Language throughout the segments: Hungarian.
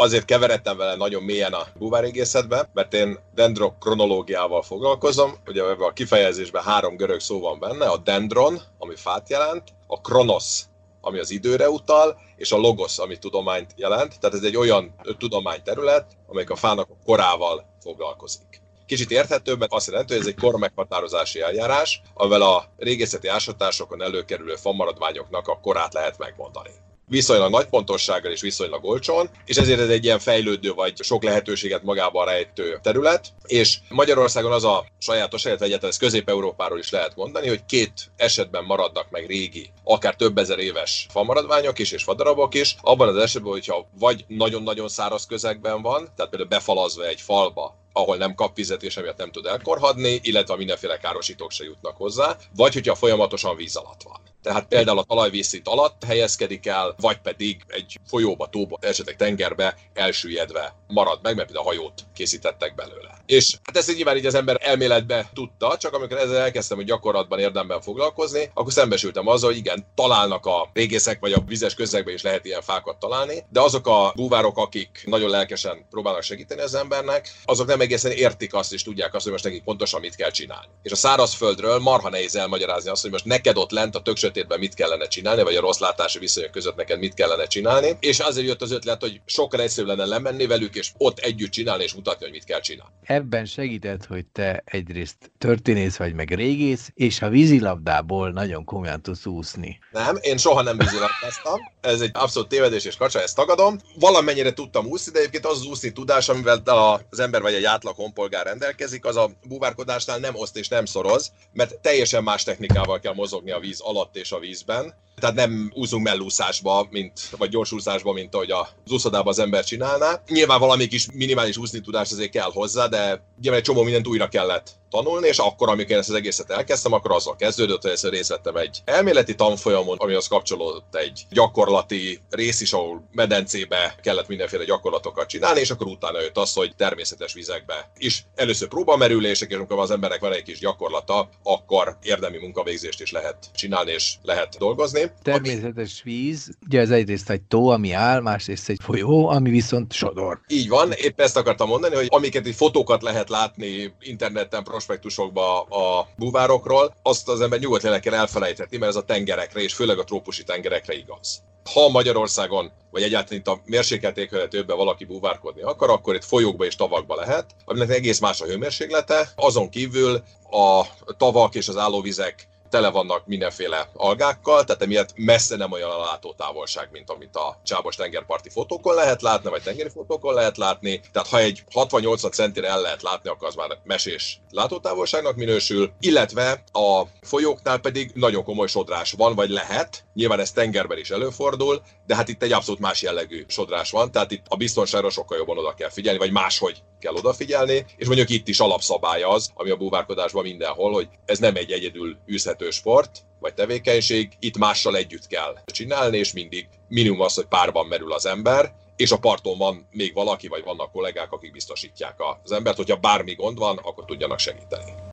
azért keveredtem vele nagyon mélyen a búvárégészetbe, mert én dendrokronológiával foglalkozom, ugye ebben a kifejezésben három görög szó van benne, a dendron, ami fát jelent, a kronosz, ami az időre utal, és a logos, ami tudományt jelent. Tehát ez egy olyan tudományterület, amelyik a fának a korával foglalkozik. Kicsit érthetőbben azt jelenti, hogy ez egy kormeghatározási eljárás, amivel a régészeti ásatásokon előkerülő famaradványoknak a korát lehet megmondani viszonylag nagy pontossággal és viszonylag olcsón, és ezért ez egy ilyen fejlődő vagy sok lehetőséget magában rejtő terület, és Magyarországon az a sajátos, illetve egyáltalán ez Közép-Európáról is lehet mondani, hogy két esetben maradnak meg régi, akár több ezer éves famaradványok is és fadarabok is, abban az esetben, hogyha vagy nagyon-nagyon száraz közegben van, tehát például befalazva egy falba, ahol nem kap vizet és emiatt nem tud elkorhadni, illetve mindenféle károsítók se jutnak hozzá, vagy hogyha folyamatosan víz alatt van. Tehát például a talajvízszint alatt helyezkedik el, vagy pedig egy folyóba, tóba, esetleg tengerbe elsüllyedve marad meg, mert például a hajót készítettek belőle. És hát ezt nyilván így az ember elméletbe tudta, csak amikor ezzel elkezdtem, hogy gyakorlatban érdemben foglalkozni, akkor szembesültem azzal, hogy igen, találnak a régészek vagy a vizes közegben is lehet ilyen fákat találni, de azok a búvárok, akik nagyon lelkesen próbálnak segíteni az embernek, azok nem egészen értik azt és tudják azt, hogy most nekik pontosan mit kell csinálni. És a szárazföldről marha nehéz elmagyarázni azt, hogy most neked ott lent a tök sötétben mit kellene csinálni, vagy a rossz látási viszonyok között neked mit kellene csinálni. És azért jött az ötlet, hogy sokkal egyszerűbb lenne lemenni velük, és ott együtt csinálni, és mutatni, hogy mit kell csinálni. Ebben segített, hogy te egyrészt történész vagy, meg régész, és a vízilabdából nagyon komolyan tudsz úszni. Nem, én soha nem vízilabdáztam. Ez egy abszolút tévedés és kacsa, ezt tagadom. Valamennyire tudtam úszni, de egyébként az az úszni tudás, amivel az ember vagy egy átlag honpolgár rendelkezik, az a búvárkodásnál nem oszt és nem szoroz, mert teljesen más technikával kell mozogni a víz alatt és a vízben. Tehát nem úszunk mellúszásba, mint, vagy gyorsúszásba, mint ahogy az úszodában az ember csinálná. Nyilván valami kis minimális úszni tudás azért kell hozzá, de nyilván egy csomó mindent újra kellett tanulni, és akkor, amikor ezt az egészet elkezdtem, akkor azzal kezdődött, hogy részt vettem egy elméleti tanfolyamon, amihoz kapcsolódott egy gyakorlati rész is, ahol medencébe kellett mindenféle gyakorlatokat csinálni, és akkor utána jött az, hogy természetes vizekbe is először próbamerülések, és amikor az embernek van egy kis gyakorlata, akkor érdemi munkavégzést is lehet csinálni, és lehet dolgozni. Természetes víz, ugye ez egyrészt egy tó, ami áll, másrészt egy folyó, ami viszont sodor. Így van, épp ezt akartam mondani, hogy amiket egy fotókat lehet látni interneten, prospektusokba a búvárokról, azt az ember nyugodt lélekkel elfelejteti, mert ez a tengerekre, és főleg a trópusi tengerekre igaz. Ha Magyarországon, vagy egyáltalán itt a mérsékelt éghajlatőben valaki búvárkodni akar, akkor itt folyókba és tavakba lehet, aminek egész más a hőmérséklete. Azon kívül a tavak és az állóvizek tele vannak mindenféle algákkal, tehát emiatt messze nem olyan a látótávolság, mint amit a csábos tengerparti fotókon lehet látni, vagy tengeri fotókon lehet látni. Tehát ha egy 60-80 centire el lehet látni, akkor az már mesés látótávolságnak minősül, illetve a folyóknál pedig nagyon komoly sodrás van, vagy lehet. Nyilván ez tengerben is előfordul, de hát itt egy abszolút más jellegű sodrás van, tehát itt a biztonságra sokkal jobban oda kell figyelni, vagy máshogy kell odafigyelni, és mondjuk itt is alapszabály az, ami a búvárkodásban mindenhol, hogy ez nem egy egyedül űzhető sport, vagy tevékenység, itt mással együtt kell csinálni, és mindig minimum az, hogy párban merül az ember, és a parton van még valaki, vagy vannak kollégák, akik biztosítják az embert, hogyha bármi gond van, akkor tudjanak segíteni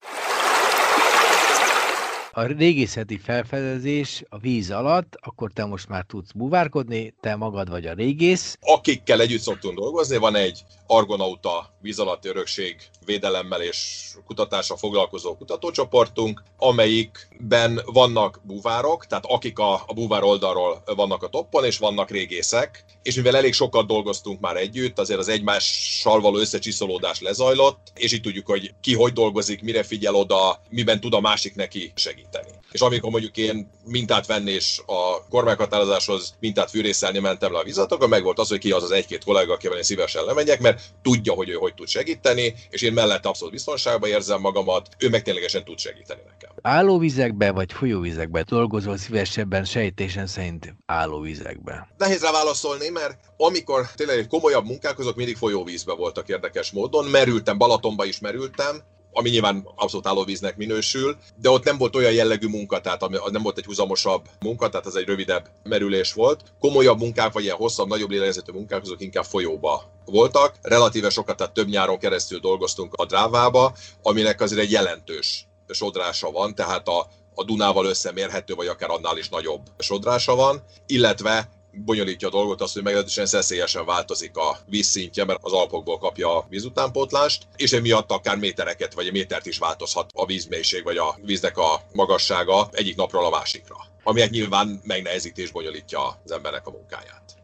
a régészeti felfedezés a víz alatt, akkor te most már tudsz buvárkodni, te magad vagy a régész. Akikkel együtt szoktunk dolgozni, van egy Argonauta víz alatti örökség védelemmel és kutatásra foglalkozó kutatócsoportunk, amelyikben vannak búvárok, tehát akik a, a búvár oldalról vannak a toppon, és vannak régészek, és mivel elég sokat dolgoztunk már együtt, azért az egymással való összecsiszolódás lezajlott, és így tudjuk, hogy ki hogy dolgozik, mire figyel oda, miben tud a másik neki segíteni. És amikor mondjuk én mintát venni és a kormányhatározáshoz mintát fűrészelni mentem le a vizatokon, meg volt az, hogy ki az az egy-két kollega, akivel én szívesen lemegyek, mert tudja, hogy ő hogy tud segíteni, és én mellett abszolút biztonságban érzem magamat, ő meg ténylegesen tud segíteni nekem. Állóvizekbe vagy folyóvizekbe dolgozol szívesebben sejtésen szerint állóvizekbe? Nehéz rá válaszolni, mert amikor tényleg komolyabb munkák, azok mindig folyóvízbe voltak érdekes módon. Merültem, Balatonba is merültem, ami nyilván abszolút állóvíznek minősül, de ott nem volt olyan jellegű munka, tehát nem volt egy húzamosabb munka, tehát ez egy rövidebb merülés volt. Komolyabb munkák, vagy ilyen hosszabb, nagyobb lélegzetű munkák, azok inkább folyóba voltak. Relatíve sokat, tehát több nyáron keresztül dolgoztunk a drávába, aminek azért egy jelentős sodrása van, tehát a, a Dunával összemérhető, vagy akár annál is nagyobb sodrása van, illetve bonyolítja a dolgot az, hogy meglehetősen szeszélyesen változik a vízszintje, mert az Alpokból kapja a vízutánpótlást, és emiatt akár métereket vagy métert is változhat a vízmélység vagy a víznek a magassága egyik napról a másikra. Ami nyilván megnehezíti és bonyolítja az embernek a munkáját.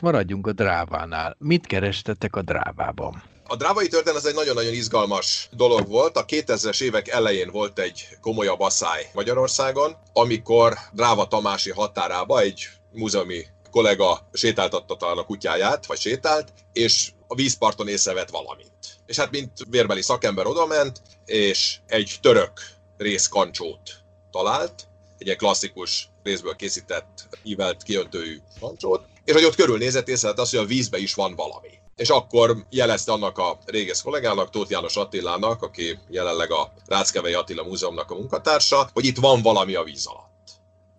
Maradjunk a drávánál. Mit kerestettek a drávában? A drávai történet az egy nagyon-nagyon izgalmas dolog volt. A 2000-es évek elején volt egy komolyabb asszály Magyarországon, amikor Dráva Tamási határába egy múzeumi kollega sétáltatta a kutyáját, vagy sétált, és a vízparton észrevett valamit. És hát mint vérbeli szakember odament, és egy török részkancsót talált, egy ilyen klasszikus részből készített, ívelt kiöntőjű kancsót, és hogy ott körülnézett, észrevett azt, hogy a vízbe is van valami. És akkor jelezte annak a réges kollégának, Tóth János Attilának, aki jelenleg a Ráckevei Attila Múzeumnak a munkatársa, hogy itt van valami a víz alatt.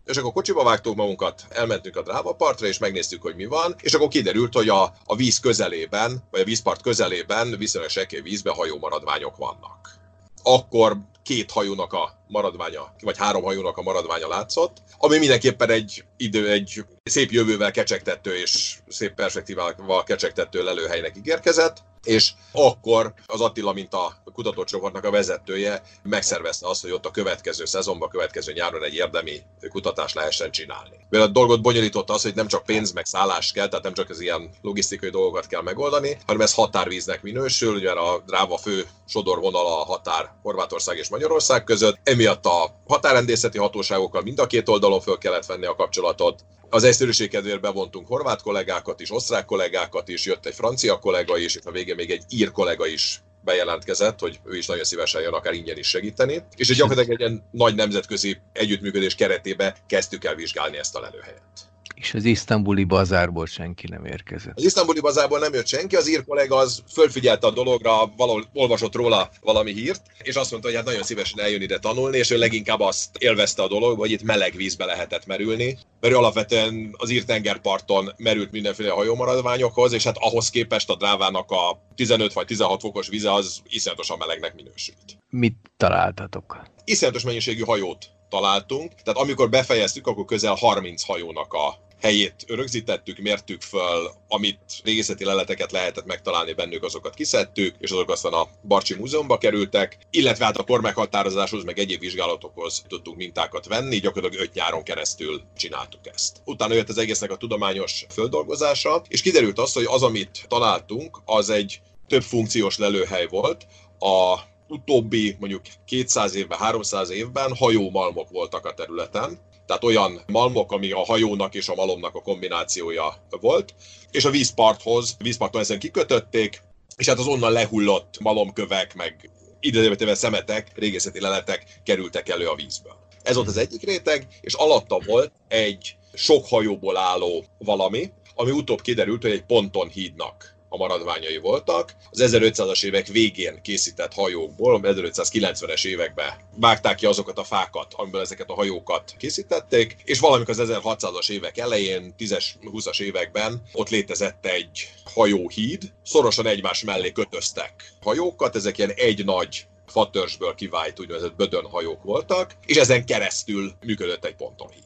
És akkor kocsiba vágtuk magunkat, elmentünk a Dráva partra, és megnéztük, hogy mi van, és akkor kiderült, hogy a, a víz közelében, vagy a vízpart közelében viszonylag sekély vízbe hajómaradványok vannak. Akkor két hajónak a maradványa, vagy három hajónak a maradványa látszott, ami mindenképpen egy idő, egy szép jövővel kecsegtető és szép perspektívával kecsegtető lelőhelynek ígérkezett, és akkor az Attila, mint a kutatócsoportnak a vezetője, megszervezte azt, hogy ott a következő szezonban, a következő nyáron egy érdemi kutatást lehessen csinálni. Mert a dolgot bonyolította az, hogy nem csak pénz meg szállás kell, tehát nem csak az ilyen logisztikai dolgokat kell megoldani, hanem ez határvíznek minősül, ugye a dráva fő sodorvonala a határ Horvátország és Magyarország között. Emiatt a határrendészeti hatóságokkal mind a két oldalon föl kellett venni a kapcsolatot, az egyszerűség kedvéért bevontunk horvát kollégákat is, osztrák kollégákat is, jött egy francia kollega is, és a végén még egy ír kollega is bejelentkezett, hogy ő is nagyon szívesen jön akár ingyen is segíteni, és gyakorlatilag egy ilyen nagy nemzetközi együttműködés keretébe kezdtük el vizsgálni ezt a lelőhelyet. És az isztambuli bazárból senki nem érkezett. Az isztambuli bazárból nem jött senki, az ír kollega az fölfigyelte a dologra, valahol olvasott róla valami hírt, és azt mondta, hogy hát nagyon szívesen eljön ide tanulni, és ő leginkább azt élvezte a dolog, hogy itt meleg vízbe lehetett merülni, mert ő alapvetően az ír tengerparton merült mindenféle hajómaradványokhoz, és hát ahhoz képest a drávának a 15 vagy 16 fokos vize az iszonyatosan melegnek minősült. Mit találtatok? Iszonyatos mennyiségű hajót találtunk, tehát amikor befejeztük, akkor közel 30 hajónak a helyét rögzítettük, mértük föl, amit régészeti leleteket lehetett megtalálni bennük, azokat kiszedtük, és azok aztán a Barcsi Múzeumba kerültek, illetve hát a kormeghatározáshoz, meg egyéb vizsgálatokhoz tudtunk mintákat venni, gyakorlatilag öt nyáron keresztül csináltuk ezt. Utána jött az egésznek a tudományos földolgozása, és kiderült az, hogy az, amit találtunk, az egy több funkciós lelőhely volt, a utóbbi mondjuk 200 évben, 300 évben hajómalmok voltak a területen, tehát olyan malmok, ami a hajónak és a malomnak a kombinációja volt, és a vízparthoz, vízparton ezen kikötötték, és hát az onnan lehullott malomkövek, meg idejévetével szemetek, régészeti leletek kerültek elő a vízből. Ez volt az egyik réteg, és alatta volt egy sok hajóból álló valami, ami utóbb kiderült, hogy egy ponton hídnak a maradványai voltak. Az 1500-as évek végén készített hajókból, 1590-es években vágták ki azokat a fákat, amiből ezeket a hajókat készítették, és valamikor az 1600-as évek elején, 10-es, 20-as években ott létezett egy hajóhíd, szorosan egymás mellé kötöztek hajókat, ezek ilyen egy nagy fatörzsből kivált úgynevezett bödön hajók voltak, és ezen keresztül működött egy pontonhíd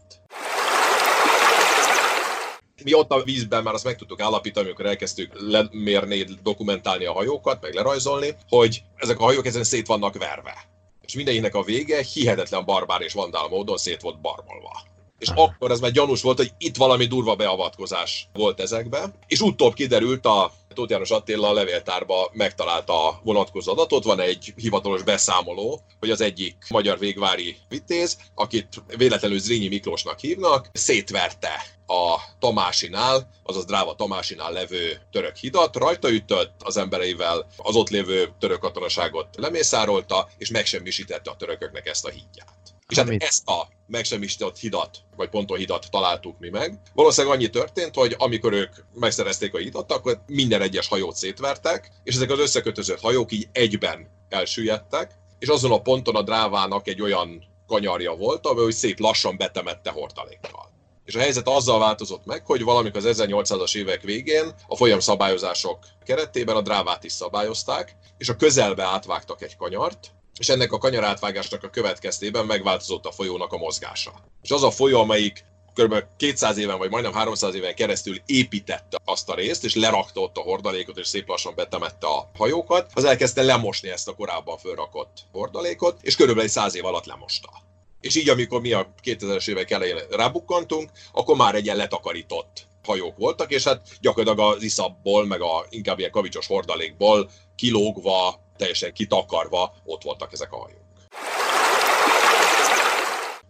mi ott a vízben már azt meg tudtuk állapítani, amikor elkezdtük lemérni, dokumentálni a hajókat, meg lerajzolni, hogy ezek a hajók ezen szét vannak verve. És mindenkinek a vége hihetetlen barbár és vandál módon szét volt barmolva. És akkor ez már gyanús volt, hogy itt valami durva beavatkozás volt ezekbe. És utóbb kiderült a Tóth János Attila a levéltárba megtalálta a vonatkozó adatot, van egy hivatalos beszámoló, hogy az egyik magyar végvári vitéz, akit véletlenül Zrínyi Miklósnak hívnak, szétverte a Tamásinál, azaz Dráva Tamásinál levő török hidat, rajta ütött az embereivel, az ott lévő török katonaságot lemészárolta, és megsemmisítette a törököknek ezt a hídját. És hát ezt a megsemmisített hidat, vagy ponton hidat találtuk mi meg. Valószínűleg annyi történt, hogy amikor ők megszerezték a hidat, akkor minden egyes hajót szétvertek, és ezek az összekötözött hajók így egyben elsüllyedtek, és azon a ponton a drávának egy olyan kanyarja volt, ahol szép lassan betemette hortalékkal. És a helyzet azzal változott meg, hogy valamikor az 1800-as évek végén a folyam szabályozások keretében a drávát is szabályozták, és a közelbe átvágtak egy kanyart, és ennek a kanyarátvágásnak a következtében megváltozott a folyónak a mozgása. És az a folyó, amelyik kb. 200 éven, vagy majdnem 300 éven keresztül építette azt a részt, és lerakta ott a hordalékot, és szép lassan betemette a hajókat, az elkezdte lemosni ezt a korábban fölrakott hordalékot, és körülbelül 100 év alatt lemosta. És így, amikor mi a 2000-es évek elején rábukkantunk, akkor már egy ilyen letakarított hajók voltak, és hát gyakorlatilag az iszapból, meg a inkább ilyen kavicsos hordalékból kilógva, teljesen kitakarva ott voltak ezek a hajók.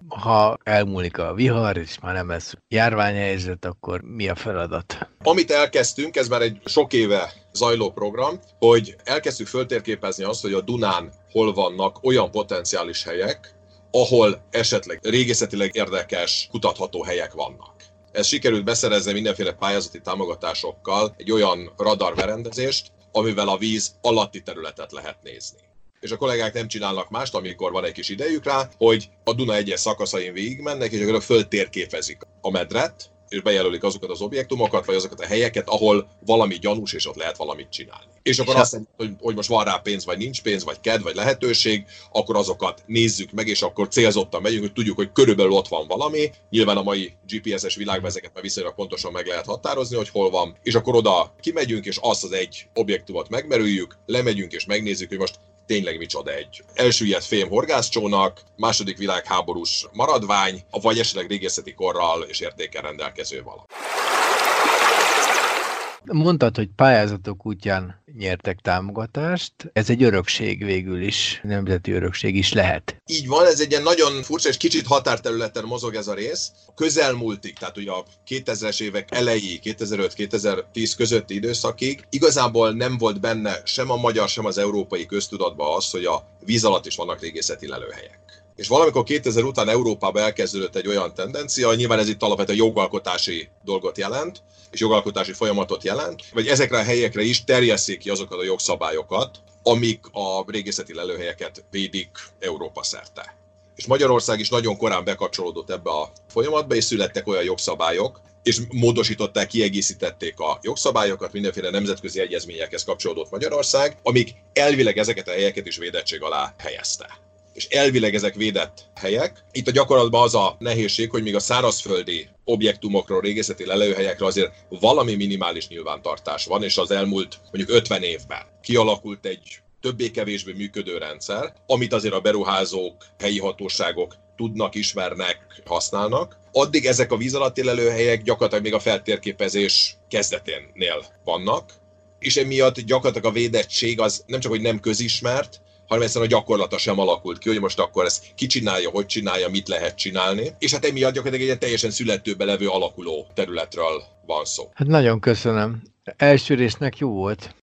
Ha elmúlik a vihar, és már nem lesz járványhelyzet, akkor mi a feladat? Amit elkezdtünk, ez már egy sok éve zajló program, hogy elkezdtük föltérképezni azt, hogy a Dunán hol vannak olyan potenciális helyek, ahol esetleg régészetileg érdekes, kutatható helyek vannak. Ez sikerült beszerezni mindenféle pályázati támogatásokkal egy olyan radarberendezést, amivel a víz alatti területet lehet nézni. És a kollégák nem csinálnak mást, amikor van egy kis idejük rá, hogy a Duna egyes szakaszain végigmennek, és akkor föltérképezik a medret, és bejelölik azokat az objektumokat, vagy azokat a helyeket, ahol valami gyanús, és ott lehet valamit csinálni. És akkor és azt mondjuk, hogy, hogy most van rá pénz, vagy nincs pénz, vagy ked, vagy lehetőség, akkor azokat nézzük meg, és akkor célzottan megyünk, hogy tudjuk, hogy körülbelül ott van valami. Nyilván a mai GPS-es világban ezeket már viszonylag pontosan meg lehet határozni, hogy hol van. És akkor oda kimegyünk, és azt az egy objektumot megmerüljük, lemegyünk, és megnézzük, hogy most tényleg micsoda egy elsüllyedt fém horgászcsónak, második világháborús maradvány, vagy esetleg régészeti korral és értéken rendelkező valami. Mondtad, hogy pályázatok útján nyertek támogatást. Ez egy örökség végül is, nemzeti örökség is lehet. Így van, ez egy ilyen nagyon furcsa és kicsit határterületen mozog ez a rész. Közelmúltig, tehát ugye a 2000-es évek elejé, 2005-2010 közötti időszakig igazából nem volt benne sem a magyar, sem az európai köztudatban az, hogy a víz alatt is vannak régészeti lelőhelyek. És valamikor 2000 után Európában elkezdődött egy olyan tendencia, nyilván ez itt alapvetően jogalkotási dolgot jelent, és jogalkotási folyamatot jelent, vagy ezekre a helyekre is terjesszék ki azokat a jogszabályokat, amik a régészeti lelőhelyeket védik Európa szerte. És Magyarország is nagyon korán bekapcsolódott ebbe a folyamatba, és születtek olyan jogszabályok, és módosították, kiegészítették a jogszabályokat, mindenféle nemzetközi egyezményekhez kapcsolódott Magyarország, amik elvileg ezeket a helyeket is védettség alá helyezte és elvileg ezek védett helyek. Itt a gyakorlatban az a nehézség, hogy még a szárazföldi objektumokról, régészeti lelőhelyekről azért valami minimális nyilvántartás van, és az elmúlt mondjuk 50 évben kialakult egy többé-kevésbé működő rendszer, amit azért a beruházók, helyi hatóságok tudnak, ismernek, használnak. Addig ezek a víz alatti lelőhelyek gyakorlatilag még a feltérképezés kezdeténél vannak, és emiatt gyakorlatilag a védettség az nem csak, hogy nem közismert, hanem egyszerűen a gyakorlata sem alakult ki, hogy most akkor ezt ki csinálja, hogy csinálja, mit lehet csinálni. És hát emiatt gyakorlatilag egy teljesen születőbe levő alakuló területről van szó. Hát nagyon köszönöm. Első résznek jó volt.